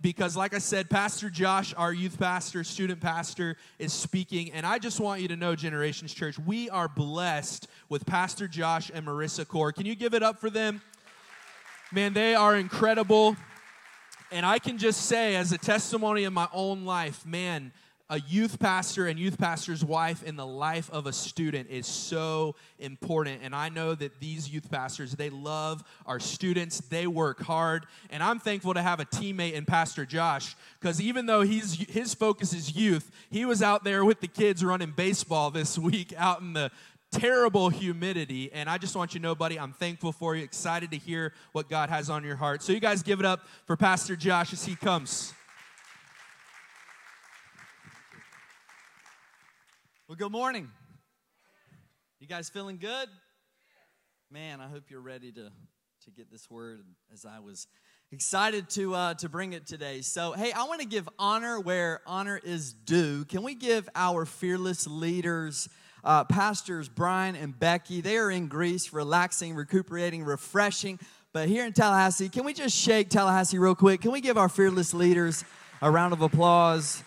because, like I said, Pastor Josh, our youth pastor, student pastor, is speaking. And I just want you to know, Generations Church, we are blessed with Pastor Josh and Marissa Core. Can you give it up for them? Man, they are incredible. And I can just say, as a testimony in my own life, man, a youth pastor and youth pastor's wife in the life of a student is so important. And i know that these youth pastors they love our students. They work hard. And i'm thankful to have a teammate in pastor josh because even though he's his focus is youth he was out there with the kids running baseball this week out in the terrible humidity. And i just want you to know buddy i'm thankful for you. Excited to hear what god has on your heart. So you guys give it up for pastor josh as he comes Well, good morning. You guys feeling good? Man, I hope you're ready to, to get this word as I was excited to, uh, to bring it today. So, hey, I want to give honor where honor is due. Can we give our fearless leaders, uh, pastors Brian and Becky? They are in Greece, relaxing, recuperating, refreshing. But here in Tallahassee, can we just shake Tallahassee real quick? Can we give our fearless leaders a round of applause?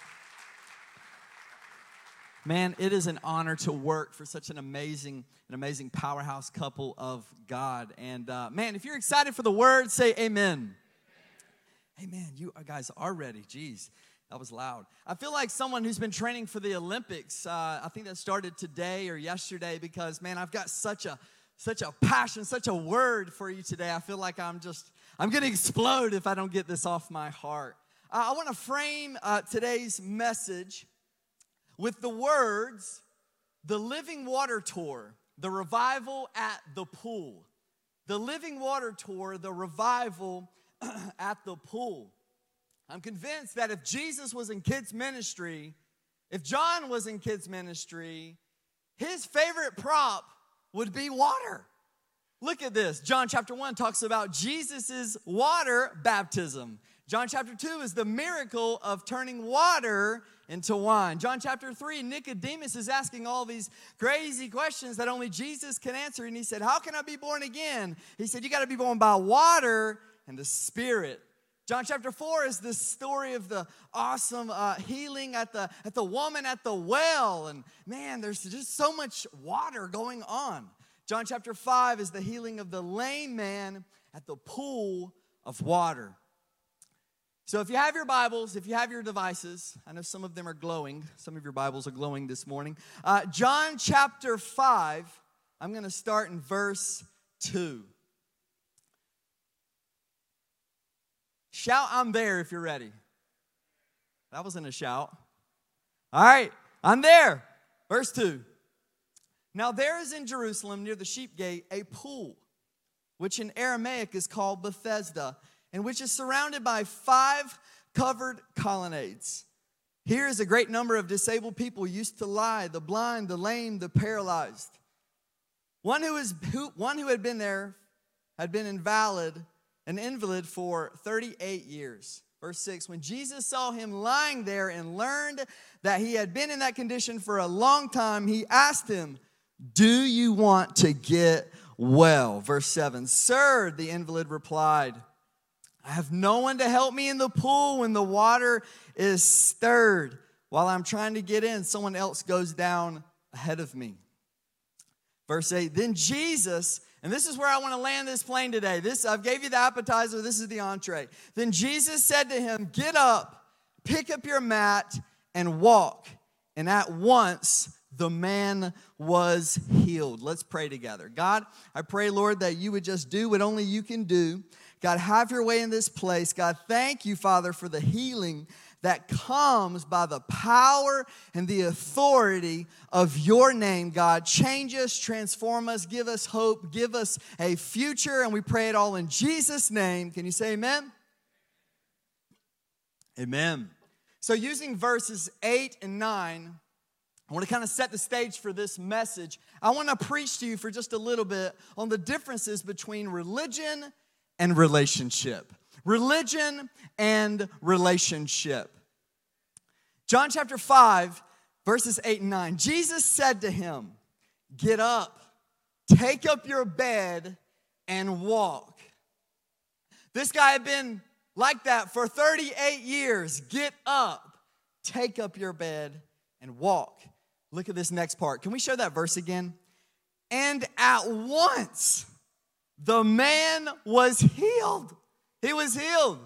Man, it is an honor to work for such an amazing, an amazing powerhouse couple of God. And uh, man, if you're excited for the word, say amen. Amen. You guys are ready. Jeez, that was loud. I feel like someone who's been training for the Olympics. Uh, I think that started today or yesterday because man, I've got such a such a passion, such a word for you today. I feel like I'm just I'm to explode if I don't get this off my heart. Uh, I want to frame uh, today's message with the words, the Living Water Tour, the revival at the pool. The Living Water Tour, the revival at the pool. I'm convinced that if Jesus was in kids' ministry, if John was in kids' ministry, his favorite prop would be water. Look at this. John chapter 1 talks about Jesus' water baptism. John chapter 2 is the miracle of turning water into wine. John chapter 3, Nicodemus is asking all these crazy questions that only Jesus can answer. And he said, How can I be born again? He said, You got to be born by water and the Spirit. John chapter 4 is the story of the awesome uh, healing at the, at the woman at the well. And man, there's just so much water going on. John chapter 5 is the healing of the lame man at the pool of water. So, if you have your Bibles, if you have your devices, I know some of them are glowing. Some of your Bibles are glowing this morning. Uh, John chapter 5, I'm going to start in verse 2. Shout, I'm there if you're ready. That wasn't a shout. All right, I'm there. Verse 2. Now there is in Jerusalem near the sheep gate a pool, which in Aramaic is called Bethesda and which is surrounded by five covered colonnades. Here is a great number of disabled people used to lie the blind, the lame, the paralyzed. One who, is, who, one who had been there had been invalid, an invalid for 38 years. Verse 6 When Jesus saw him lying there and learned that he had been in that condition for a long time, he asked him, Do you want to get well? Verse 7 Sir, the invalid replied, I have no one to help me in the pool when the water is stirred. While I'm trying to get in, someone else goes down ahead of me. Verse 8, then Jesus, and this is where I want to land this plane today. This I've gave you the appetizer, this is the entree. Then Jesus said to him, "Get up, pick up your mat and walk." And at once the man was healed. Let's pray together. God, I pray, Lord, that you would just do what only you can do. God, have your way in this place. God, thank you, Father, for the healing that comes by the power and the authority of your name, God. Change us, transform us, give us hope, give us a future, and we pray it all in Jesus' name. Can you say amen? Amen. So, using verses 8 and 9, I want to kind of set the stage for this message. I want to preach to you for just a little bit on the differences between religion and relationship. Religion and relationship. John chapter 5, verses 8 and 9. Jesus said to him, Get up, take up your bed, and walk. This guy had been like that for 38 years. Get up, take up your bed, and walk. Look at this next part. Can we show that verse again? And at once the man was healed. He was healed.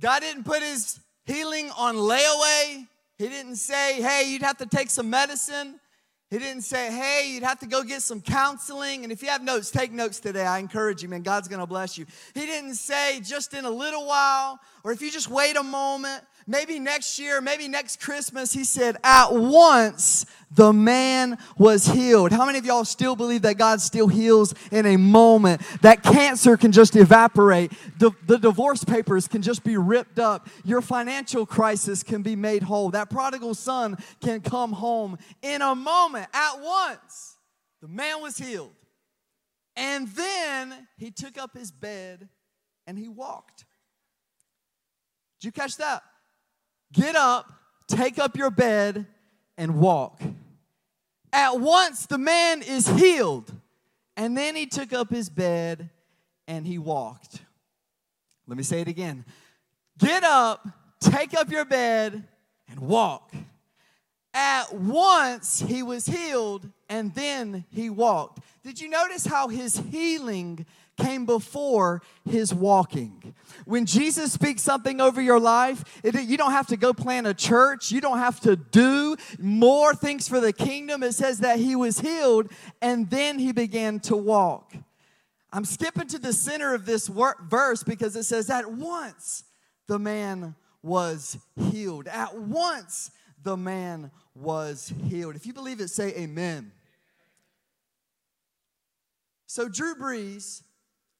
God didn't put his healing on layaway. He didn't say, hey, you'd have to take some medicine. He didn't say, hey, you'd have to go get some counseling. And if you have notes, take notes today. I encourage you, man. God's going to bless you. He didn't say just in a little while, or if you just wait a moment, maybe next year, maybe next Christmas. He said, at once the man was healed. How many of y'all still believe that God still heals in a moment? That cancer can just evaporate. The, the divorce papers can just be ripped up. Your financial crisis can be made whole. That prodigal son can come home in a moment, at once. The man was healed. And then he took up his bed and he walked. Did you catch that? Get up, take up your bed, and walk. At once the man is healed. And then he took up his bed and he walked. Let me say it again. Get up, take up your bed, and walk. At once he was healed and then he walked. Did you notice how his healing came before his walking. When Jesus speaks something over your life, it, you don't have to go plant a church. You don't have to do more things for the kingdom. It says that he was healed and then he began to walk. I'm skipping to the center of this verse because it says, At once the man was healed. At once the man was healed. If you believe it, say amen. So, Drew Brees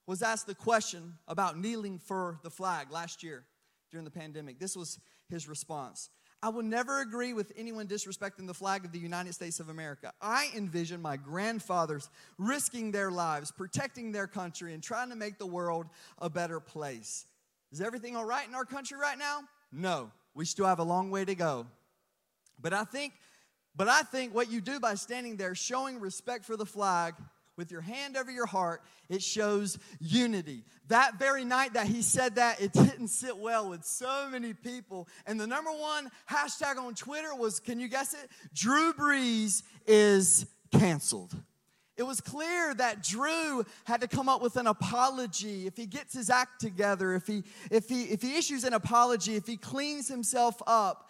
was asked the question about kneeling for the flag last year during the pandemic. This was his response. I will never agree with anyone disrespecting the flag of the United States of America. I envision my grandfathers risking their lives, protecting their country, and trying to make the world a better place. Is everything all right in our country right now? No. We still have a long way to go. But I think but I think what you do by standing there showing respect for the flag with your hand over your heart, it shows unity. That very night that he said that, it didn't sit well with so many people. And the number one hashtag on Twitter was can you guess it? Drew Brees is canceled. It was clear that Drew had to come up with an apology. If he gets his act together, if he if he if he issues an apology, if he cleans himself up,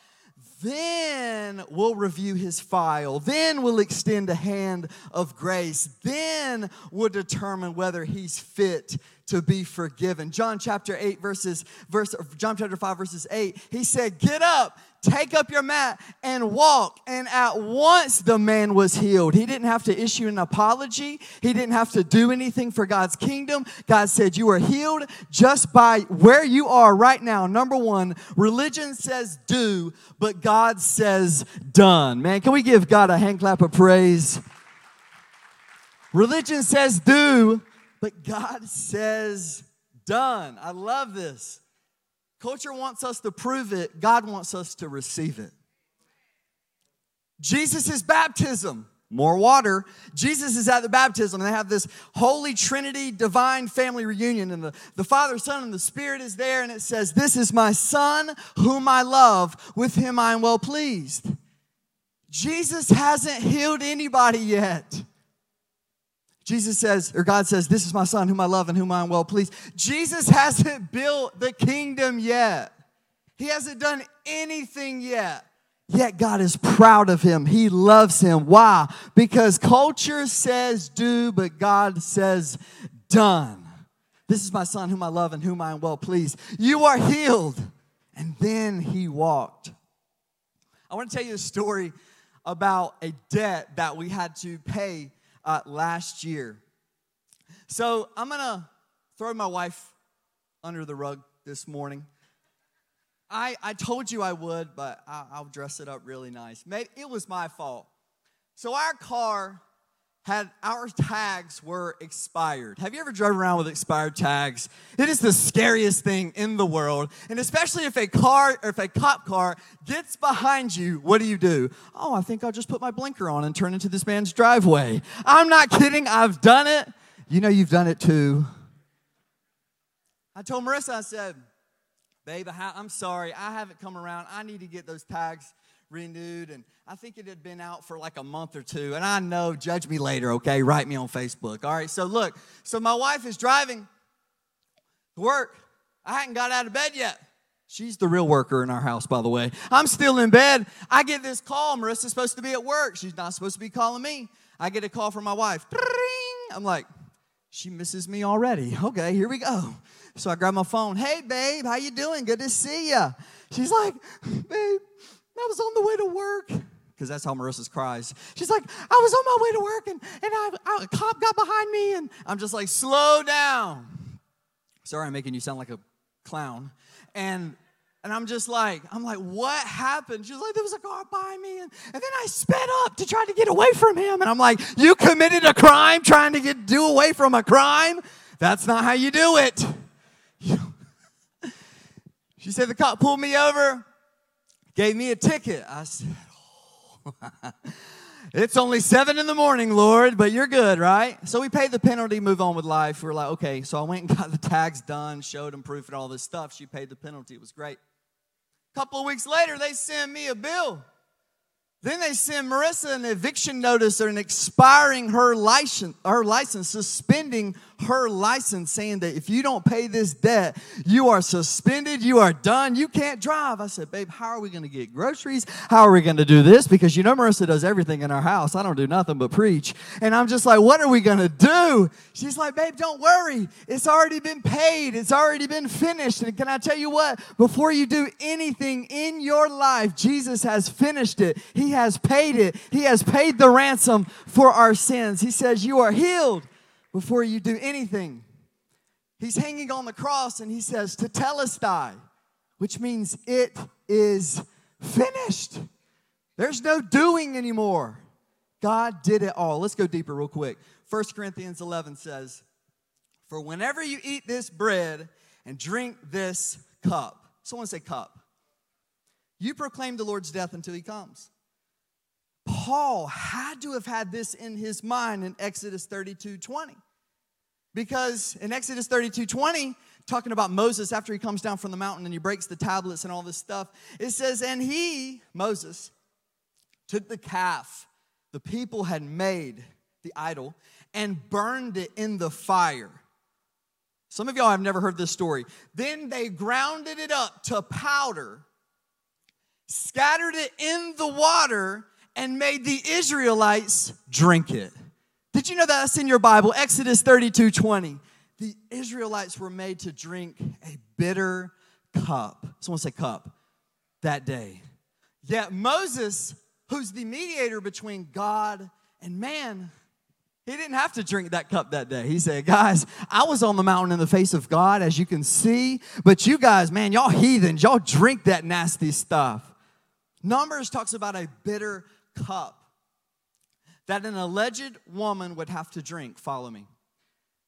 then we'll review his file. Then we'll extend a hand of grace. Then we'll determine whether he's fit to be forgiven. John chapter 8 verses verse John chapter 5 verses 8. He said, "Get up, take up your mat and walk." And at once the man was healed. He didn't have to issue an apology. He didn't have to do anything for God's kingdom. God said, "You are healed just by where you are right now." Number 1, religion says do, but God says done. Man, can we give God a hand clap of praise? Religion says do, but God says done. I love this. Culture wants us to prove it, God wants us to receive it. Jesus' baptism, more water. Jesus is at the baptism. And they have this Holy Trinity divine family reunion, and the, the Father, Son, and the Spirit is there, and it says, This is my Son whom I love, with him I am well pleased. Jesus hasn't healed anybody yet. Jesus says, or God says, This is my son whom I love and whom I am well pleased. Jesus hasn't built the kingdom yet, He hasn't done anything yet. Yet God is proud of him. He loves him. Why? Because culture says do, but God says done. This is my son whom I love and whom I am well pleased. You are healed. And then he walked. I want to tell you a story about a debt that we had to pay uh, last year. So I'm going to throw my wife under the rug this morning. I, I told you I would, but I, I'll dress it up really nice. Maybe it was my fault. So our car had our tags were expired. Have you ever driven around with expired tags? It is the scariest thing in the world. And especially if a car or if a cop car gets behind you, what do you do? Oh, I think I'll just put my blinker on and turn into this man's driveway. I'm not kidding. I've done it. You know you've done it too. I told Marissa, I said, babe, I'm sorry. I haven't come around. I need to get those tags renewed. And I think it had been out for like a month or two. And I know, judge me later, okay? Write me on Facebook. All right, so look, so my wife is driving to work. I hadn't got out of bed yet. She's the real worker in our house, by the way. I'm still in bed. I get this call. Marissa's supposed to be at work. She's not supposed to be calling me. I get a call from my wife. I'm like, she misses me already. Okay, here we go. So I grab my phone. Hey, babe, how you doing? Good to see you. She's like, babe, I was on the way to work. Because that's how Marissa's cries. She's like, I was on my way to work and, and I, I, a cop got behind me. And I'm just like, slow down. Sorry, I'm making you sound like a clown. And and I'm just like, I'm like, what happened? She's like, there was a car by me. And, and then I sped up to try to get away from him. And I'm like, you committed a crime trying to get do away from a crime? That's not how you do it. she said the cop pulled me over gave me a ticket. I said, oh. It's only seven in the morning, Lord, but you're good, right? So we paid the penalty, move on with life. We are like, okay. So I went and got the tags done, showed them proof and all this stuff. She paid the penalty. It was great. A couple of weeks later, they send me a bill then they send Marissa an eviction notice or an expiring her license, her license, suspending her license, saying that if you don't pay this debt, you are suspended, you are done, you can't drive. I said, babe, how are we going to get groceries? How are we going to do this? Because you know Marissa does everything in our house. I don't do nothing but preach. And I'm just like, what are we going to do? She's like, babe, don't worry. It's already been paid. It's already been finished. And can I tell you what? Before you do anything in your life, Jesus has finished it. He has paid it. He has paid the ransom for our sins. He says, You are healed before you do anything. He's hanging on the cross and he says, Tetelestai, which means it is finished. There's no doing anymore. God did it all. Let's go deeper, real quick. 1 Corinthians 11 says, For whenever you eat this bread and drink this cup, someone say cup, you proclaim the Lord's death until he comes. Paul had to have had this in his mind in Exodus 32 20. Because in Exodus 32 20, talking about Moses after he comes down from the mountain and he breaks the tablets and all this stuff, it says, And he, Moses, took the calf the people had made, the idol, and burned it in the fire. Some of y'all have never heard this story. Then they grounded it up to powder, scattered it in the water, and made the Israelites drink it. Did you know that that's in your Bible? Exodus 32 20. The Israelites were made to drink a bitter cup. Someone say cup that day. Yet Moses, who's the mediator between God and man, he didn't have to drink that cup that day. He said, Guys, I was on the mountain in the face of God, as you can see, but you guys, man, y'all heathens, y'all drink that nasty stuff. Numbers talks about a bitter cup that an alleged woman would have to drink, follow me,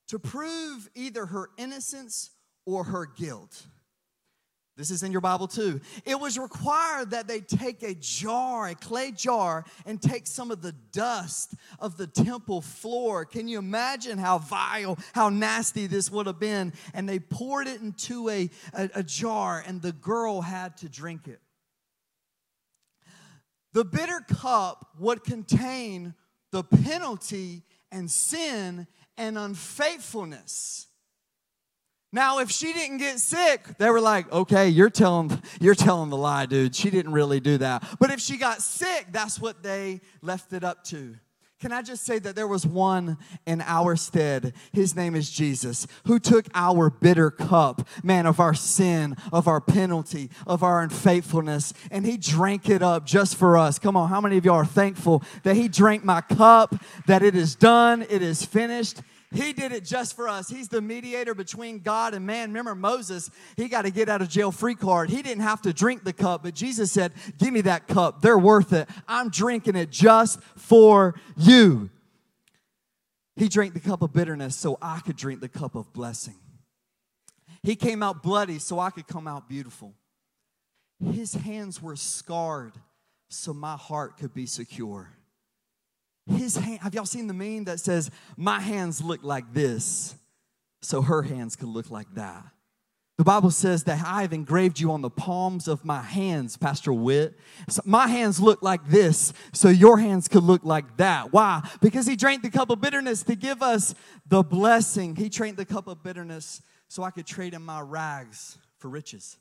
to prove either her innocence or her guilt. This is in your Bible too. It was required that they take a jar, a clay jar, and take some of the dust of the temple floor. Can you imagine how vile, how nasty this would have been? And they poured it into a, a, a jar, and the girl had to drink it. The bitter cup would contain the penalty and sin and unfaithfulness. Now, if she didn't get sick, they were like, okay, you're telling, you're telling the lie, dude. She didn't really do that. But if she got sick, that's what they left it up to. Can I just say that there was one in our stead? His name is Jesus, who took our bitter cup, man, of our sin, of our penalty, of our unfaithfulness, and he drank it up just for us. Come on, how many of y'all are thankful that he drank my cup, that it is done, it is finished? He did it just for us. He's the mediator between God and man. Remember Moses, he got to get out of jail free card. He didn't have to drink the cup, but Jesus said, Give me that cup. They're worth it. I'm drinking it just for you. He drank the cup of bitterness so I could drink the cup of blessing. He came out bloody so I could come out beautiful. His hands were scarred so my heart could be secure. His hand, have y'all seen the meme that says, My hands look like this, so her hands could look like that? The Bible says that I have engraved you on the palms of my hands, Pastor Witt. So my hands look like this, so your hands could look like that. Why? Because he drank the cup of bitterness to give us the blessing. He drank the cup of bitterness so I could trade in my rags for riches.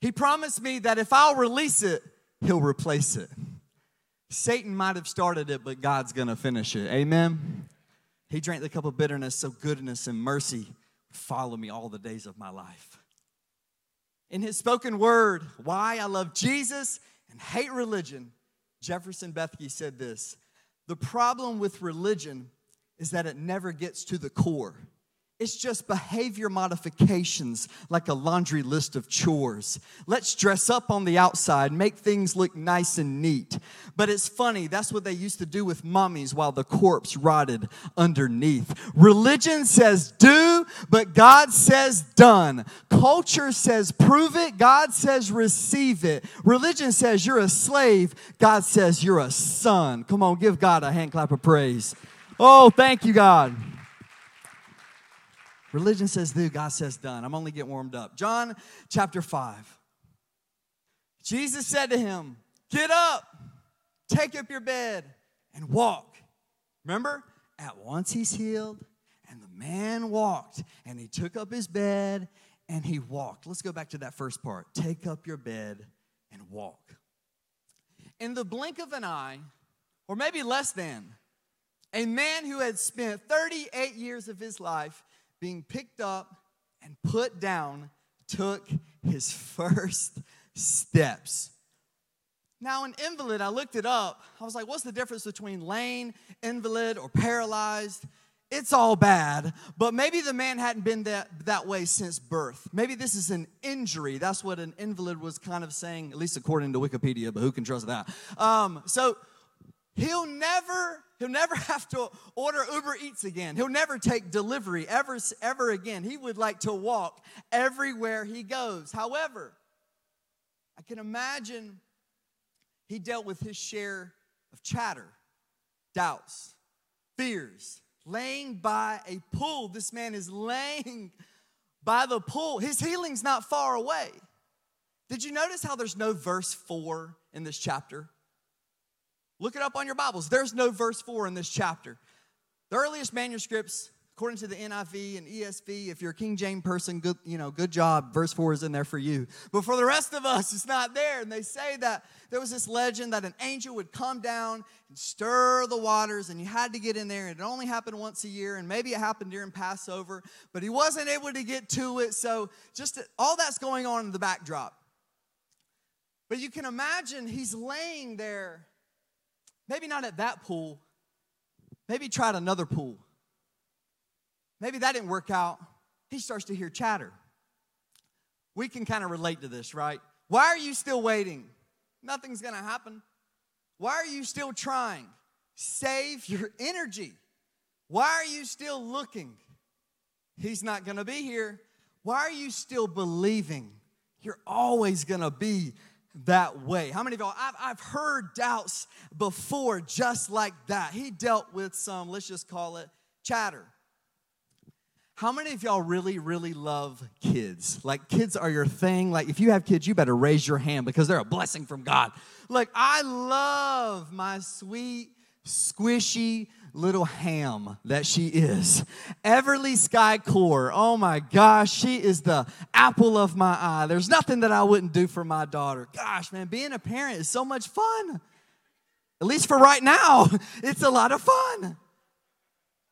He promised me that if I'll release it, he'll replace it. Satan might have started it, but God's gonna finish it. Amen. He drank the cup of bitterness so goodness and mercy follow me all the days of my life. In his spoken word, why I love Jesus and hate religion, Jefferson Bethke said this The problem with religion is that it never gets to the core. It's just behavior modifications like a laundry list of chores. Let's dress up on the outside, make things look nice and neat. But it's funny, that's what they used to do with mummies while the corpse rotted underneath. Religion says do, but God says done. Culture says prove it, God says receive it. Religion says you're a slave, God says you're a son. Come on, give God a hand clap of praise. Oh, thank you, God. Religion says do, God says done. I'm only getting warmed up. John chapter 5. Jesus said to him, Get up, take up your bed, and walk. Remember? At once he's healed, and the man walked, and he took up his bed and he walked. Let's go back to that first part. Take up your bed and walk. In the blink of an eye, or maybe less than, a man who had spent 38 years of his life being picked up and put down, took his first steps. Now, an invalid, I looked it up. I was like, what's the difference between lame, invalid, or paralyzed? It's all bad, but maybe the man hadn't been that, that way since birth. Maybe this is an injury. That's what an invalid was kind of saying, at least according to Wikipedia, but who can trust that? Um, so he'll never He'll never have to order Uber Eats again. He'll never take delivery ever, ever again. He would like to walk everywhere he goes. However, I can imagine he dealt with his share of chatter, doubts, fears, laying by a pool. This man is laying by the pool. His healing's not far away. Did you notice how there's no verse 4 in this chapter? Look it up on your Bibles. There's no verse 4 in this chapter. The earliest manuscripts, according to the NIV and ESV, if you're a King James person, good, you know, good job. Verse 4 is in there for you. But for the rest of us, it's not there. And they say that there was this legend that an angel would come down and stir the waters, and you had to get in there. And it only happened once a year, and maybe it happened during Passover, but he wasn't able to get to it. So just all that's going on in the backdrop. But you can imagine he's laying there Maybe not at that pool. Maybe tried another pool. Maybe that didn't work out. He starts to hear chatter. We can kind of relate to this, right? Why are you still waiting? Nothing's going to happen. Why are you still trying? Save your energy. Why are you still looking? He's not going to be here. Why are you still believing? You're always going to be that way. How many of y'all, I've, I've heard doubts before just like that. He dealt with some, let's just call it chatter. How many of y'all really, really love kids? Like, kids are your thing. Like, if you have kids, you better raise your hand because they're a blessing from God. Like, I love my sweet, squishy, little ham that she is. Everly Sky Core, oh my gosh, she is the apple of my eye. There's nothing that I wouldn't do for my daughter. Gosh, man, being a parent is so much fun. At least for right now, it's a lot of fun.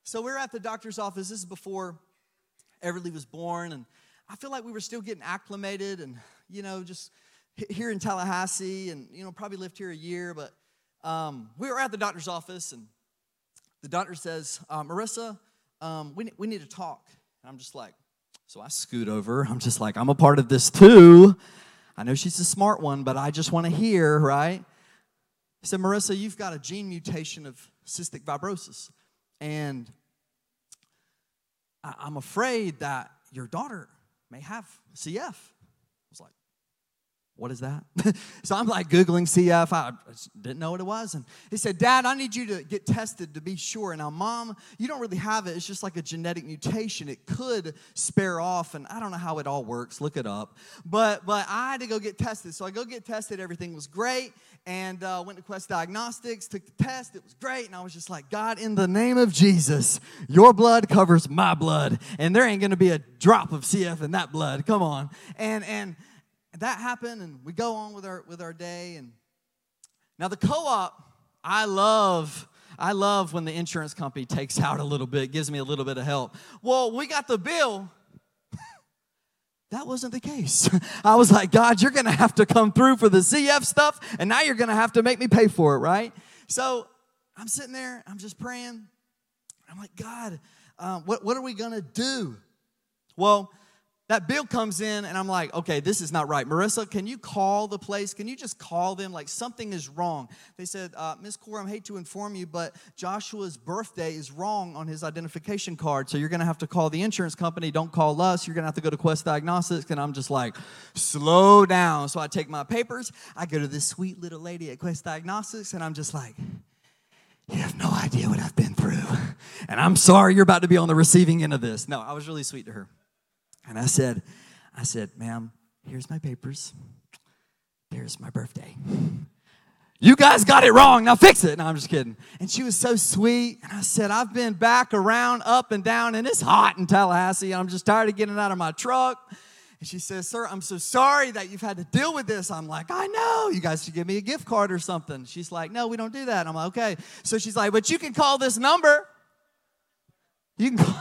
So we are at the doctor's office. This is before Everly was born, and I feel like we were still getting acclimated and, you know, just here in Tallahassee and, you know, probably lived here a year, but um, we were at the doctor's office and the doctor says, uh, Marissa, um, we, we need to talk. And I'm just like, so I scoot over. I'm just like, I'm a part of this too. I know she's a smart one, but I just want to hear, right? He said, Marissa, you've got a gene mutation of cystic fibrosis. And I- I'm afraid that your daughter may have CF. What is that? so I'm like Googling CF. I didn't know what it was. And he said, Dad, I need you to get tested to be sure. Now, Mom, you don't really have it. It's just like a genetic mutation. It could spare off. And I don't know how it all works. Look it up. But, but I had to go get tested. So I go get tested. Everything was great. And uh, went to Quest Diagnostics, took the test. It was great. And I was just like, God, in the name of Jesus, your blood covers my blood. And there ain't going to be a drop of CF in that blood. Come on. And, and, that happened and we go on with our with our day and now the co-op i love i love when the insurance company takes out a little bit gives me a little bit of help. Well we got the bill. That wasn't the case. I was like god you're gonna have to come through for the cf stuff and now you're gonna have to make me pay for it right? So i'm sitting there i'm just praying. I'm like god uh, what, what are we gonna do? Well that bill comes in and I'm like, okay, this is not right. Marissa, can you call the place? Can you just call them? Like something is wrong. They said, uh, Miss Coram, hate to inform you, but Joshua's birthday is wrong on his identification card. So you're going to have to call the insurance company. Don't call us. You're going to have to go to Quest Diagnostics. And I'm just like, slow down. So I take my papers. I go to this sweet little lady at Quest Diagnostics and I'm just like, you have no idea what I've been through. And I'm sorry you're about to be on the receiving end of this. No, I was really sweet to her. And I said, I said, ma'am, here's my papers. There's my birthday. You guys got it wrong. Now fix it. No, I'm just kidding. And she was so sweet. And I said, I've been back around, up and down, and it's hot in Tallahassee. And I'm just tired of getting out of my truck. And she says, Sir, I'm so sorry that you've had to deal with this. I'm like, I know. You guys should give me a gift card or something. She's like, No, we don't do that. I'm like, Okay. So she's like, But you can call this number. You can call.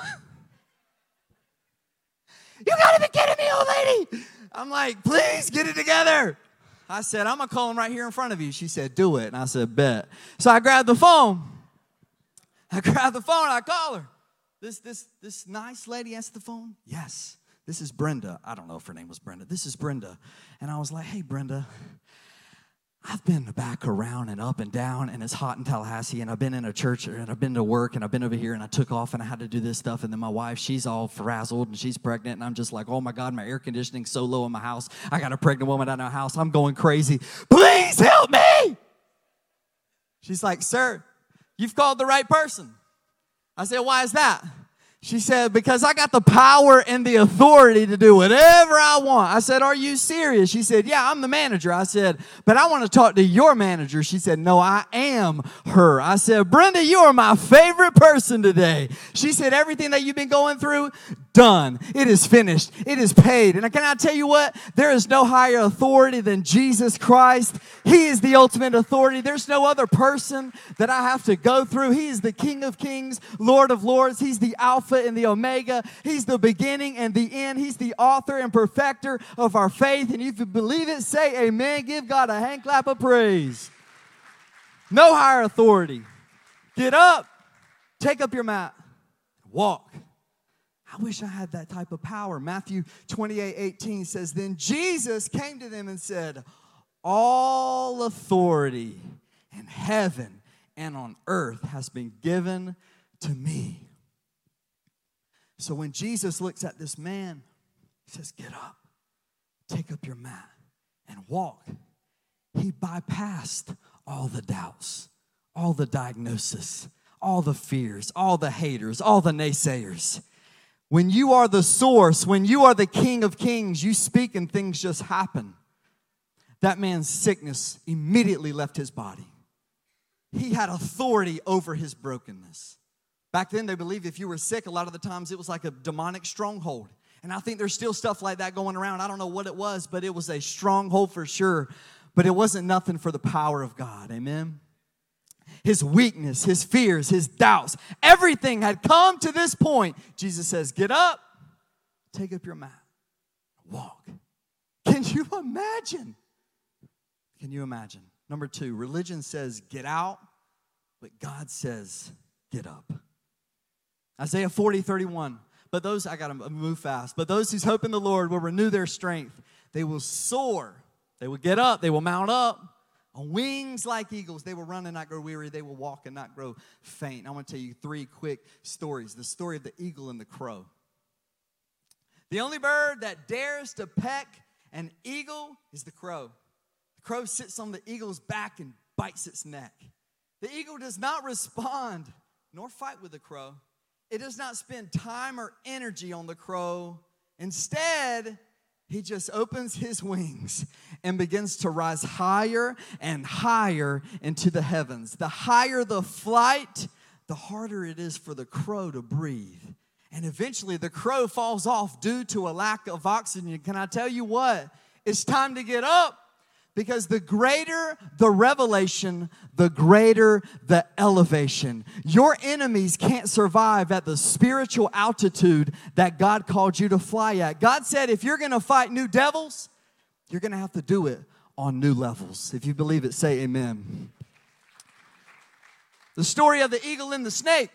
You gotta be kidding me, old lady. I'm like, please get it together. I said, I'm gonna call him right here in front of you. She said, do it. And I said, bet. So I grabbed the phone. I grabbed the phone, I call her. This, this, this nice lady answered the phone. Yes, this is Brenda. I don't know if her name was Brenda. This is Brenda. And I was like, hey, Brenda, I've been back around and up and down, and it's hot in Tallahassee, and I've been in a church, and I've been to work, and I've been over here, and I took off, and I had to do this stuff, and then my wife, she's all frazzled, and she's pregnant, and I'm just like, oh my God, my air conditioning's so low in my house. I got a pregnant woman of my house. I'm going crazy. Please help me. She's like, sir, you've called the right person. I said, why is that? She said, Because I got the power and the authority to do whatever I want. I said, Are you serious? She said, Yeah, I'm the manager. I said, But I want to talk to your manager. She said, No, I am her. I said, Brenda, you are my favorite person today. She said, Everything that you've been going through, done. It is finished. It is paid. And can I tell you what? There is no higher authority than Jesus Christ. He is the ultimate authority. There's no other person that I have to go through. He is the King of Kings, Lord of Lords. He's the Alpha and the Omega. He's the beginning and the end. He's the author and perfecter of our faith. And if you believe it, say amen. Give God a hand clap of praise. No higher authority. Get up, take up your mat, walk. I wish I had that type of power. Matthew 28 18 says, Then Jesus came to them and said, All authority in heaven and on earth has been given to me. So when Jesus looks at this man, he says, Get up, take up your mat, and walk. He bypassed all the doubts, all the diagnosis, all the fears, all the haters, all the naysayers. When you are the source, when you are the king of kings, you speak and things just happen. That man's sickness immediately left his body. He had authority over his brokenness. Back then, they believed if you were sick, a lot of the times it was like a demonic stronghold. And I think there's still stuff like that going around. I don't know what it was, but it was a stronghold for sure. But it wasn't nothing for the power of God. Amen. His weakness, his fears, his doubts, everything had come to this point. Jesus says, Get up, take up your mat, walk. Can you imagine? Can you imagine? Number two, religion says, Get out, but God says, get up. Isaiah 40, 31. But those, I gotta move fast. But those whose hope in the Lord will renew their strength. They will soar. They will get up. They will mount up on wings like eagles. They will run and not grow weary. They will walk and not grow faint. I want to tell you three quick stories the story of the eagle and the crow. The only bird that dares to peck an eagle is the crow. The crow sits on the eagle's back and bites its neck. The eagle does not respond nor fight with the crow. It does not spend time or energy on the crow. Instead, he just opens his wings and begins to rise higher and higher into the heavens. The higher the flight, the harder it is for the crow to breathe. And eventually the crow falls off due to a lack of oxygen. Can I tell you what? It's time to get up because the greater the revelation, the greater the elevation. Your enemies can't survive at the spiritual altitude that God called you to fly at. God said, if you're gonna fight new devils, you're gonna have to do it on new levels. If you believe it, say amen. The story of the eagle and the snake.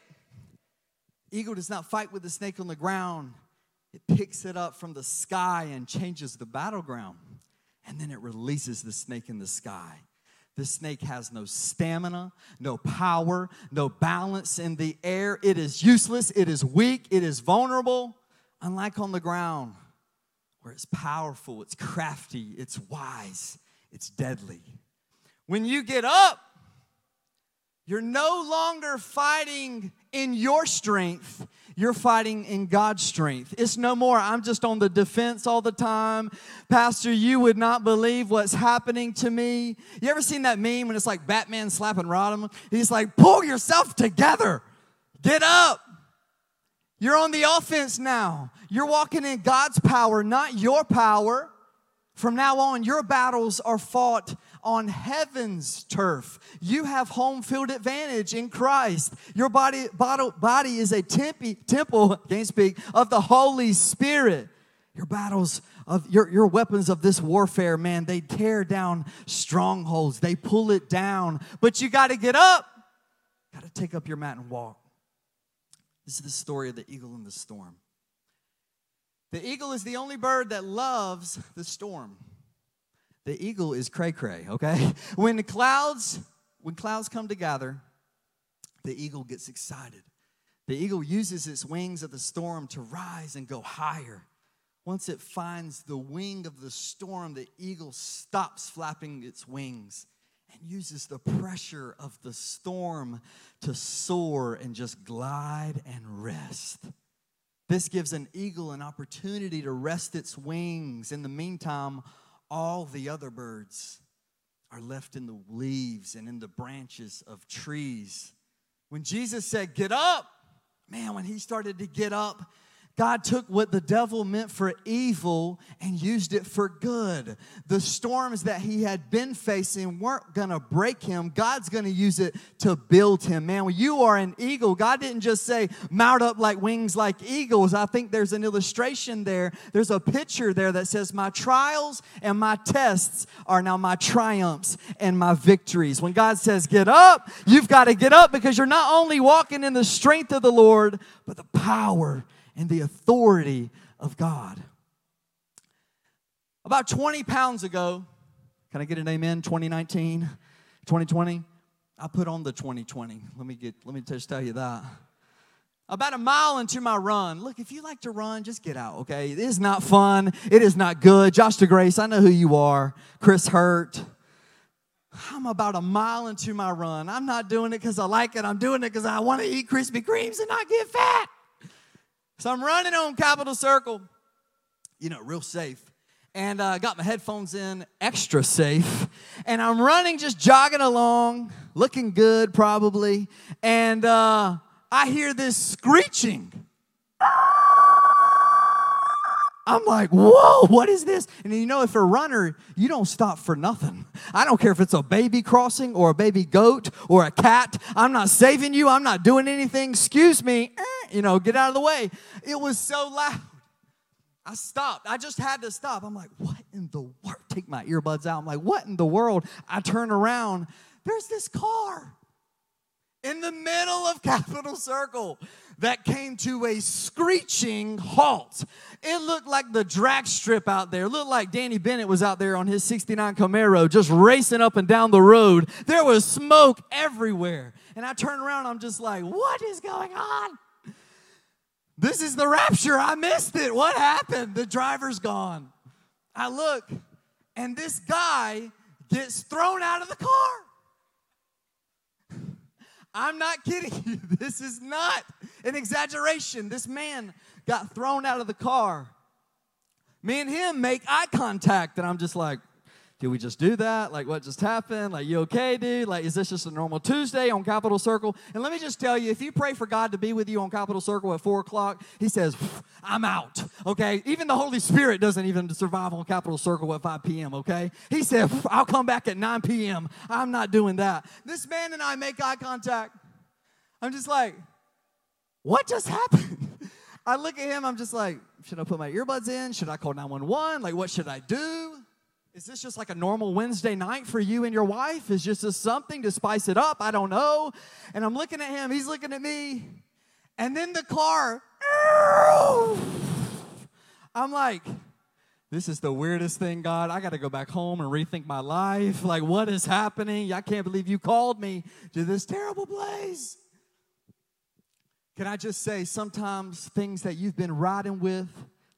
Eagle does not fight with the snake on the ground. It picks it up from the sky and changes the battleground and then it releases the snake in the sky. The snake has no stamina, no power, no balance in the air. It is useless, it is weak, it is vulnerable, unlike on the ground where it's powerful, it's crafty, it's wise, it's deadly. When you get up, you're no longer fighting in your strength, you're fighting in God's strength. It's no more, I'm just on the defense all the time. Pastor, you would not believe what's happening to me. You ever seen that meme when it's like Batman slapping Robin? He's like, pull yourself together, get up. You're on the offense now. You're walking in God's power, not your power. From now on, your battles are fought on heaven's turf. You have home field advantage in Christ. Your body, body is a tempe, temple, can't speak, of the Holy Spirit. Your battles of your, your weapons of this warfare, man, they tear down strongholds, they pull it down. But you got to get up, got to take up your mat and walk. This is the story of the eagle in the storm. The eagle is the only bird that loves the storm. The eagle is cray cray, okay? When the clouds, when clouds come together, the eagle gets excited. The eagle uses its wings of the storm to rise and go higher. Once it finds the wing of the storm, the eagle stops flapping its wings and uses the pressure of the storm to soar and just glide and rest. This gives an eagle an opportunity to rest its wings. In the meantime, all the other birds are left in the leaves and in the branches of trees. When Jesus said, Get up, man, when he started to get up, God took what the devil meant for evil and used it for good. The storms that he had been facing weren't gonna break him. God's gonna use it to build him. Man, when you are an eagle, God didn't just say, mount up like wings like eagles. I think there's an illustration there. There's a picture there that says, My trials and my tests are now my triumphs and my victories. When God says, Get up, you've got to get up because you're not only walking in the strength of the Lord, but the power and the authority of God. About 20 pounds ago, can I get an amen? 2019, 2020? I put on the 2020. Let me get let me just tell you that. About a mile into my run. Look, if you like to run, just get out, okay? It is not fun. It is not good. Josh DeGrace, I know who you are. Chris Hurt. I'm about a mile into my run. I'm not doing it because I like it. I'm doing it because I want to eat Krispy Kremes and not get fat. So I'm running on Capitol Circle, you know, real safe. And I uh, got my headphones in, extra safe. And I'm running, just jogging along, looking good probably. And uh, I hear this screeching. I'm like, whoa, what is this? And you know, if a runner, you don't stop for nothing. I don't care if it's a baby crossing or a baby goat or a cat. I'm not saving you. I'm not doing anything. Excuse me. You know, get out of the way. It was so loud. I stopped. I just had to stop. I'm like, what in the world? Take my earbuds out. I'm like, what in the world? I turn around. There's this car. in the middle of Capitol Circle that came to a screeching halt. It looked like the drag strip out there. It looked like Danny Bennett was out there on his 69 Camaro just racing up and down the road. There was smoke everywhere. And I turn around, I'm just like, what is going on? This is the rapture. I missed it. What happened? The driver's gone. I look, and this guy gets thrown out of the car. I'm not kidding you. This is not an exaggeration. This man got thrown out of the car. Me and him make eye contact, and I'm just like, did we just do that? Like, what just happened? Like, you okay, dude? Like, is this just a normal Tuesday on Capitol Circle? And let me just tell you, if you pray for God to be with you on Capitol Circle at four o'clock, He says, I'm out, okay? Even the Holy Spirit doesn't even survive on Capitol Circle at 5 p.m., okay? He said, I'll come back at 9 p.m. I'm not doing that. This man and I make eye contact. I'm just like, what just happened? I look at him, I'm just like, should I put my earbuds in? Should I call 911? Like, what should I do? Is this just like a normal Wednesday night for you and your wife? Is just something to spice it up? I don't know. And I'm looking at him, he's looking at me. And then the car, I'm like, this is the weirdest thing, God. I got to go back home and rethink my life. Like, what is happening? I can't believe you called me to this terrible place. Can I just say, sometimes things that you've been riding with,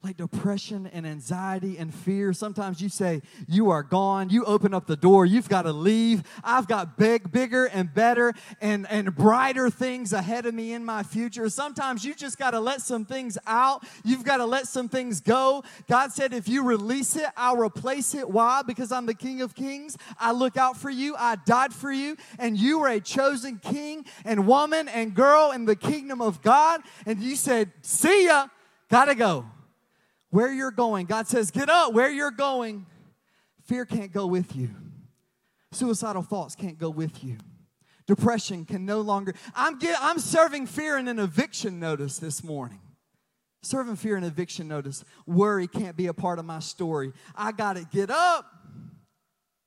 like depression and anxiety and fear. Sometimes you say, You are gone. You open up the door. You've got to leave. I've got big, bigger and better and, and brighter things ahead of me in my future. Sometimes you just got to let some things out. You've got to let some things go. God said, If you release it, I'll replace it. Why? Because I'm the King of Kings. I look out for you. I died for you. And you are a chosen king and woman and girl in the kingdom of God. And you said, See ya. Gotta go where you're going. God says, Get up where you're going. Fear can't go with you, suicidal thoughts can't go with you. Depression can no longer. I'm, get, I'm serving fear in an eviction notice this morning. Serving fear in an eviction notice. Worry can't be a part of my story. I got to get up.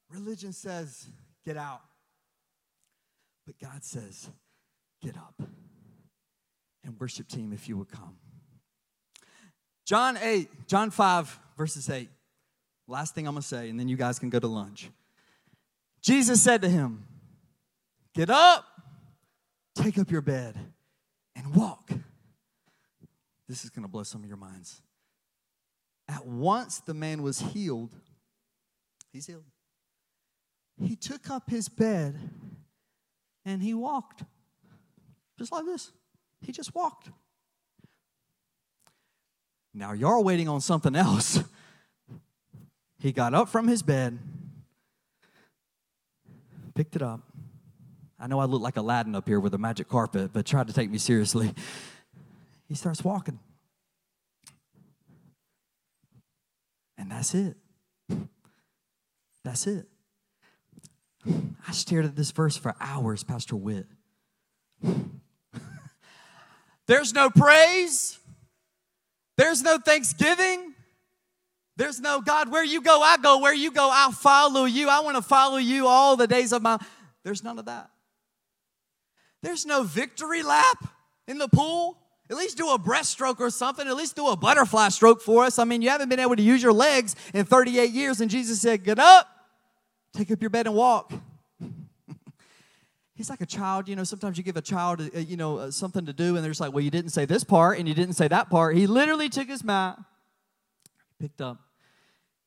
Religion says, get out. But God says, get up. And worship team, if you would come. John 8, John 5, verses 8. Last thing I'm gonna say, and then you guys can go to lunch. Jesus said to him, Get up, take up your bed, and walk. This is gonna blow some of your minds. At once the man was healed. He's healed. He took up his bed and he walked. Just like this. He just walked. Now you're waiting on something else. He got up from his bed, picked it up. I know I look like Aladdin up here with a magic carpet, but tried to take me seriously. He starts walking. And that's it. That's it. I stared at this verse for hours, Pastor Witt. There's no praise. There's no thanksgiving. There's no God, where you go, I go. Where you go, I'll follow you. I want to follow you all the days of my. There's none of that. There's no victory lap in the pool. At least do a breaststroke or something. At least do a butterfly stroke for us. I mean, you haven't been able to use your legs in 38 years, and Jesus said, Get up, take up your bed, and walk. He's like a child, you know. Sometimes you give a child, uh, you know, uh, something to do, and they're just like, "Well, you didn't say this part, and you didn't say that part." He literally took his mat, picked up,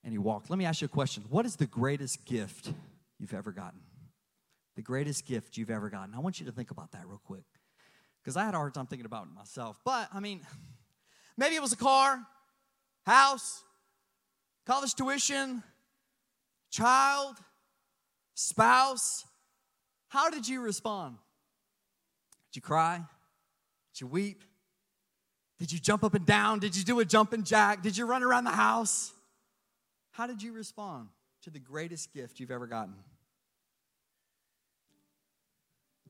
and he walked. Let me ask you a question: What is the greatest gift you've ever gotten? The greatest gift you've ever gotten. I want you to think about that real quick, because I had a hard time thinking about it myself. But I mean, maybe it was a car, house, college tuition, child, spouse how did you respond? Did you cry? Did you weep? Did you jump up and down? Did you do a jumping jack? Did you run around the house? How did you respond to the greatest gift you've ever gotten?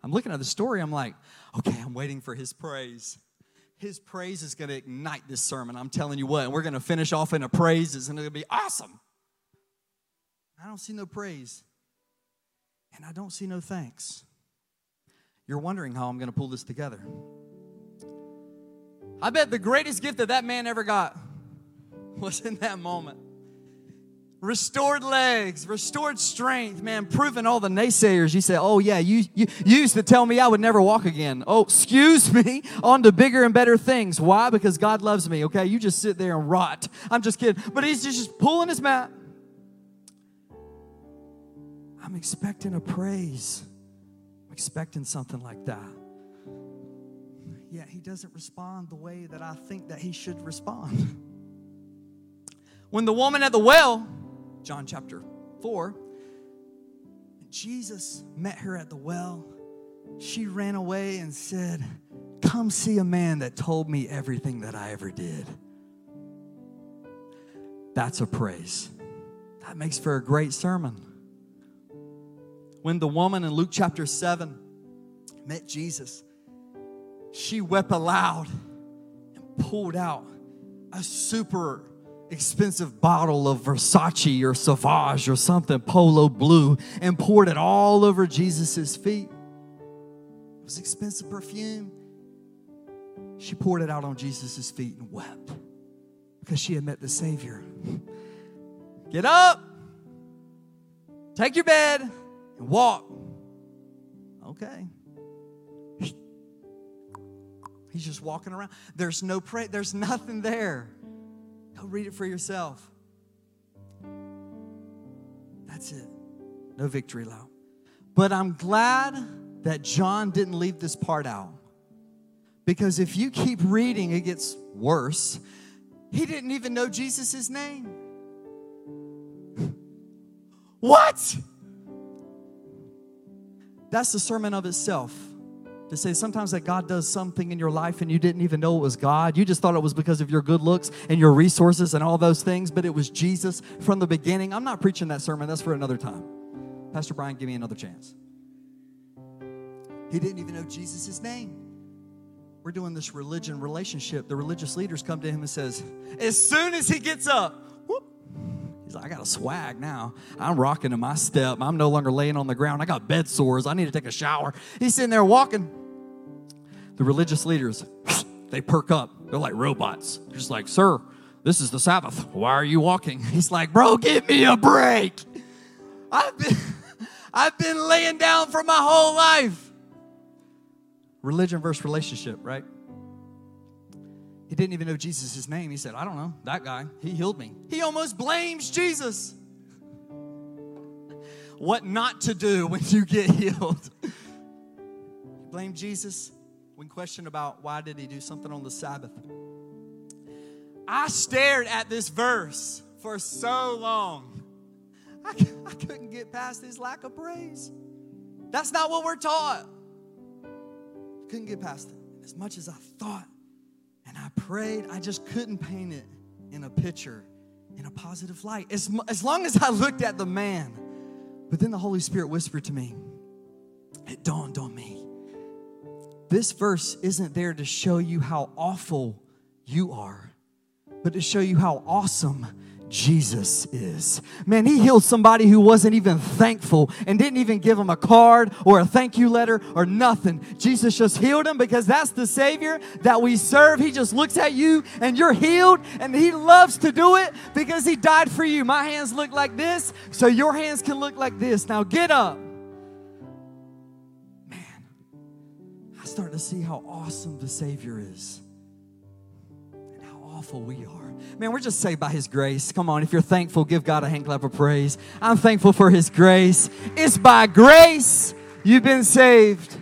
I'm looking at the story, I'm like, okay, I'm waiting for his praise. His praise is gonna ignite this sermon. I'm telling you what, and we're gonna finish off in a praise, and it's gonna be awesome. I don't see no praise and I don't see no thanks. You're wondering how I'm going to pull this together. I bet the greatest gift that that man ever got was in that moment. Restored legs, restored strength, man, proving all the naysayers. You say, oh, yeah, you, you, you used to tell me I would never walk again. Oh, excuse me, on to bigger and better things. Why? Because God loves me, okay? You just sit there and rot. I'm just kidding. But he's just pulling his mat. I'm expecting a praise. I'm expecting something like that. Yet he doesn't respond the way that I think that he should respond. When the woman at the well, John chapter 4, Jesus met her at the well. She ran away and said, Come see a man that told me everything that I ever did. That's a praise. That makes for a great sermon. When the woman in Luke chapter 7 met Jesus, she wept aloud and pulled out a super expensive bottle of Versace or Sauvage or something, Polo Blue, and poured it all over Jesus' feet. It was expensive perfume. She poured it out on Jesus' feet and wept because she had met the Savior. Get up, take your bed, and walk. Okay. He's just walking around. There's no pray, there's nothing there. Go read it for yourself. That's it. No victory lap. But I'm glad that John didn't leave this part out. Because if you keep reading, it gets worse. He didn't even know Jesus' name. what? That's the sermon of itself to say sometimes that God does something in your life and you didn't even know it was God. You just thought it was because of your good looks and your resources and all those things, but it was Jesus from the beginning. I'm not preaching that sermon, that's for another time. Pastor Brian, give me another chance. He didn't even know Jesus' name. We're doing this religion relationship. The religious leaders come to him and says, as soon as he gets up, He's like, I got a swag now. I'm rocking to my step. I'm no longer laying on the ground. I got bed sores. I need to take a shower. He's sitting there walking the religious leaders, they perk up. They're like robots. They're just like, Sir, this is the Sabbath. Why are you walking? He's like, Bro, give me a break. I've been, I've been laying down for my whole life. Religion versus relationship, right? He didn't even know Jesus' name. He said, I don't know, that guy, he healed me. He almost blames Jesus. What not to do when you get healed. Blame Jesus when questioned about why did he do something on the Sabbath. I stared at this verse for so long. I, I couldn't get past his lack of praise. That's not what we're taught. Couldn't get past it. As much as I thought and I prayed, I just couldn't paint it in a picture, in a positive light. As, as long as I looked at the man, but then the Holy Spirit whispered to me, it dawned on me this verse isn't there to show you how awful you are, but to show you how awesome Jesus is. Man, he healed somebody who wasn't even thankful and didn't even give him a card or a thank you letter or nothing. Jesus just healed him because that's the Savior that we serve. He just looks at you and you're healed and he loves to do it because he died for you. My hands look like this, so your hands can look like this. Now get up. Man, I start to see how awesome the Savior is awful we are. Man, we're just saved by His grace. Come on, if you're thankful, give God a hand clap of praise. I'm thankful for His grace. It's by grace you've been saved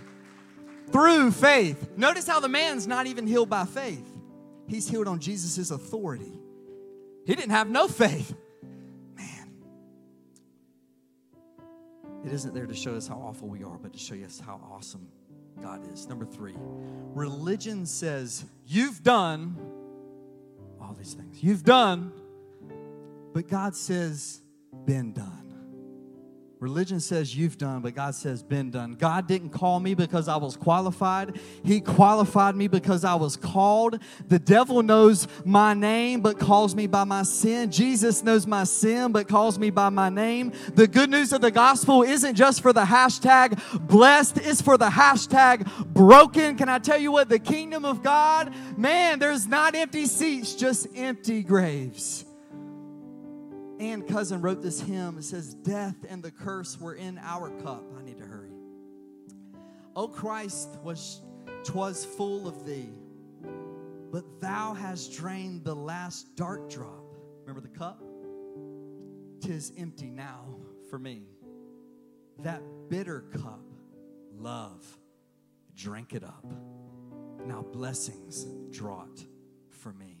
through faith. Notice how the man's not even healed by faith, he's healed on Jesus' authority. He didn't have no faith. Man, it isn't there to show us how awful we are, but to show us how awesome God is. Number three, religion says, You've done all these things. You've done, but God says, Been done. Religion says you've done, but God says been done. God didn't call me because I was qualified. He qualified me because I was called. The devil knows my name, but calls me by my sin. Jesus knows my sin, but calls me by my name. The good news of the gospel isn't just for the hashtag blessed, it's for the hashtag broken. Can I tell you what? The kingdom of God, man, there's not empty seats, just empty graves. Anne Cousin wrote this hymn. It says, Death and the curse were in our cup. I need to hurry. O Christ, was twas full of thee, but thou hast drained the last dark drop. Remember the cup? Tis empty now for me. That bitter cup, love, drink it up. Now blessings draught for me.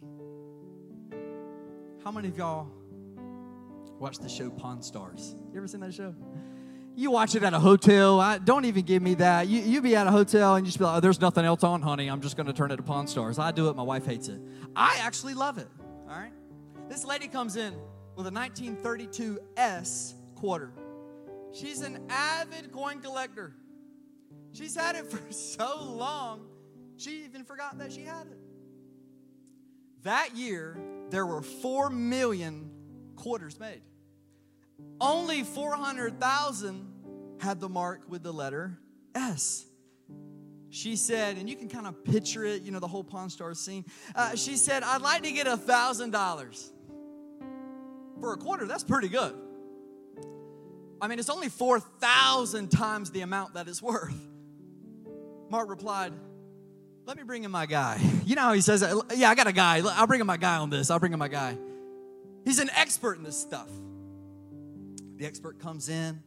How many of y'all watch the show Pawn Stars. You ever seen that show? You watch it at a hotel. I, don't even give me that. You, you be at a hotel and you just be like, oh, there's nothing else on, honey. I'm just going to turn it to Pawn Stars. I do it. My wife hates it. I actually love it. All right? This lady comes in with a 1932 S quarter. She's an avid coin collector. She's had it for so long, she even forgot that she had it. That year, there were 4 million quarters made. Only 400,000 had the mark with the letter S. She said, and you can kind of picture it, you know, the whole Pawn Stars scene. Uh, she said, I'd like to get a $1,000 for a quarter. That's pretty good. I mean, it's only 4,000 times the amount that it's worth. Mark replied, Let me bring in my guy. You know how he says, Yeah, I got a guy. I'll bring in my guy on this. I'll bring in my guy. He's an expert in this stuff. The expert comes in,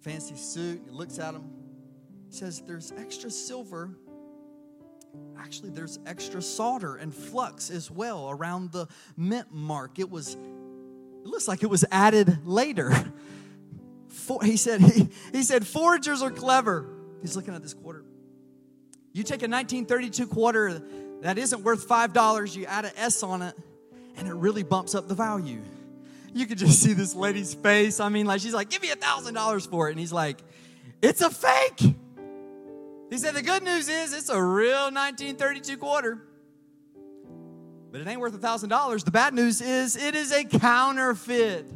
fancy suit, he looks at him, He says, There's extra silver. Actually, there's extra solder and flux as well around the mint mark. It was, it looks like it was added later. For, he said, he, he said, foragers are clever. He's looking at this quarter. You take a 1932 quarter that isn't worth $5, you add an S on it, and it really bumps up the value you could just see this lady's face. I mean, like, she's like, give me a thousand dollars for it. And he's like, it's a fake. He said, the good news is it's a real 1932 quarter. But it ain't worth a thousand dollars. The bad news is it is a counterfeit.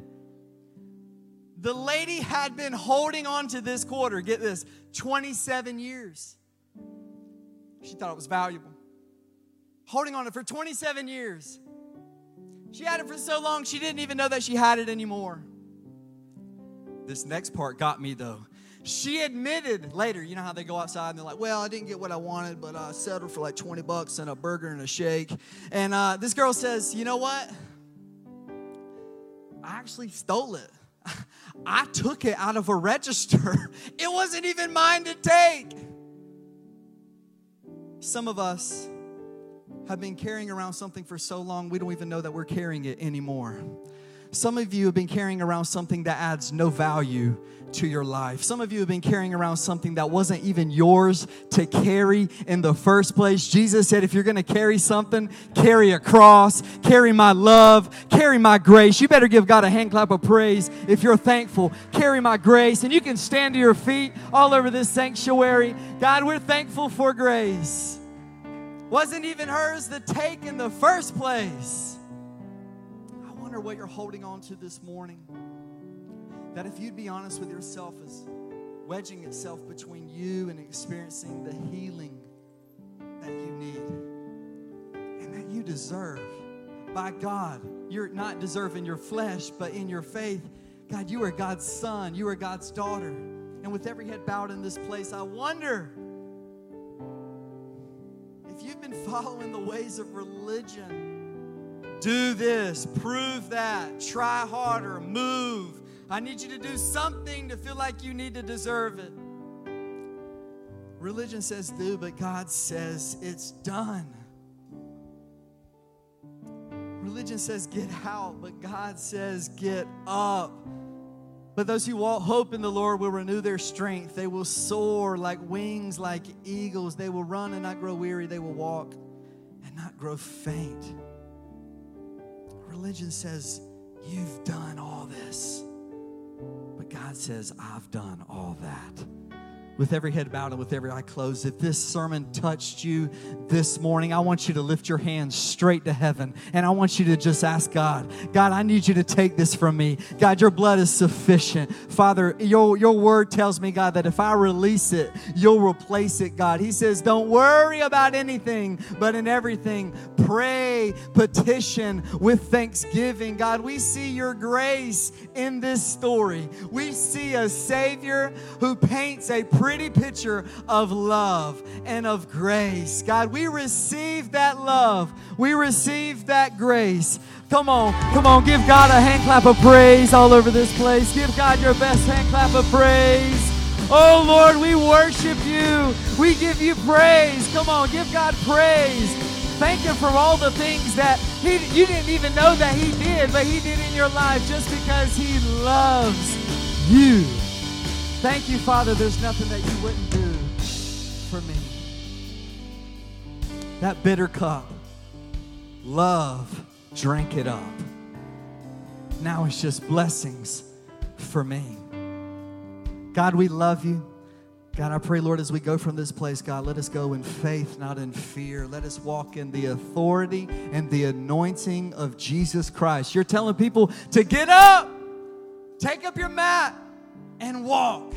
The lady had been holding on to this quarter, get this, 27 years. She thought it was valuable. Holding on to it for 27 years. She had it for so long, she didn't even know that she had it anymore. This next part got me though. She admitted later, you know how they go outside and they're like, Well, I didn't get what I wanted, but I settled for like 20 bucks and a burger and a shake. And uh, this girl says, You know what? I actually stole it. I took it out of a register. It wasn't even mine to take. Some of us have been carrying around something for so long, we don't even know that we're carrying it anymore. Some of you have been carrying around something that adds no value to your life. Some of you have been carrying around something that wasn't even yours to carry in the first place. Jesus said, if you're going to carry something, carry a cross, carry my love, carry my grace. You better give God a hand clap of praise if you're thankful. Carry my grace. And you can stand to your feet all over this sanctuary. God, we're thankful for grace wasn't even hers to take in the first place. I wonder what you're holding on to this morning. That if you'd be honest with yourself, is wedging itself between you and experiencing the healing that you need and that you deserve. By God, you're not deserving your flesh, but in your faith, God, you are God's son, you are God's daughter. And with every head bowed in this place, I wonder you've been following the ways of religion, do this, prove that, try harder, move. I need you to do something to feel like you need to deserve it. Religion says do, but God says it's done. Religion says get out, but God says get up. But those who walk, hope in the Lord will renew their strength. They will soar like wings, like eagles. They will run and not grow weary. They will walk and not grow faint. Religion says, You've done all this. But God says, I've done all that with every head bowed and with every eye closed, if this sermon touched you this morning, I want you to lift your hands straight to heaven and I want you to just ask God, God, I need you to take this from me. God, your blood is sufficient. Father, your, your word tells me, God, that if I release it, you'll replace it, God. He says, don't worry about anything, but in everything, pray, petition with thanksgiving. God, we see your grace in this story. We see a Savior who paints a pretty picture of love and of grace. God, we receive that love. We receive that grace. Come on, come on, give God a hand clap of praise all over this place. Give God your best hand clap of praise. Oh Lord, we worship you. We give you praise. Come on, give God praise. Thank Him for all the things that he, you didn't even know that He did, but He did in your life just because He loves you. Thank you, Father. There's nothing that you wouldn't do for me. That bitter cup, love drank it up. Now it's just blessings for me. God, we love you. God, I pray, Lord, as we go from this place, God, let us go in faith, not in fear. Let us walk in the authority and the anointing of Jesus Christ. You're telling people to get up, take up your mat, and walk.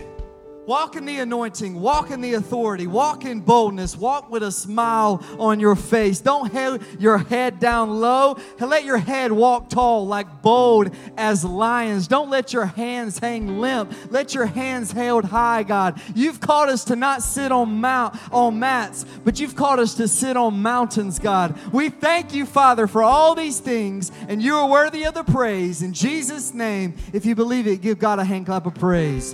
Walk in the anointing, walk in the authority, walk in boldness, walk with a smile on your face. Don't have your head down low. Let your head walk tall, like bold as lions. Don't let your hands hang limp. Let your hands held high, God. You've called us to not sit on mount on mats, but you've called us to sit on mountains, God. We thank you, Father, for all these things, and you are worthy of the praise. In Jesus' name, if you believe it, give God a hand clap of praise.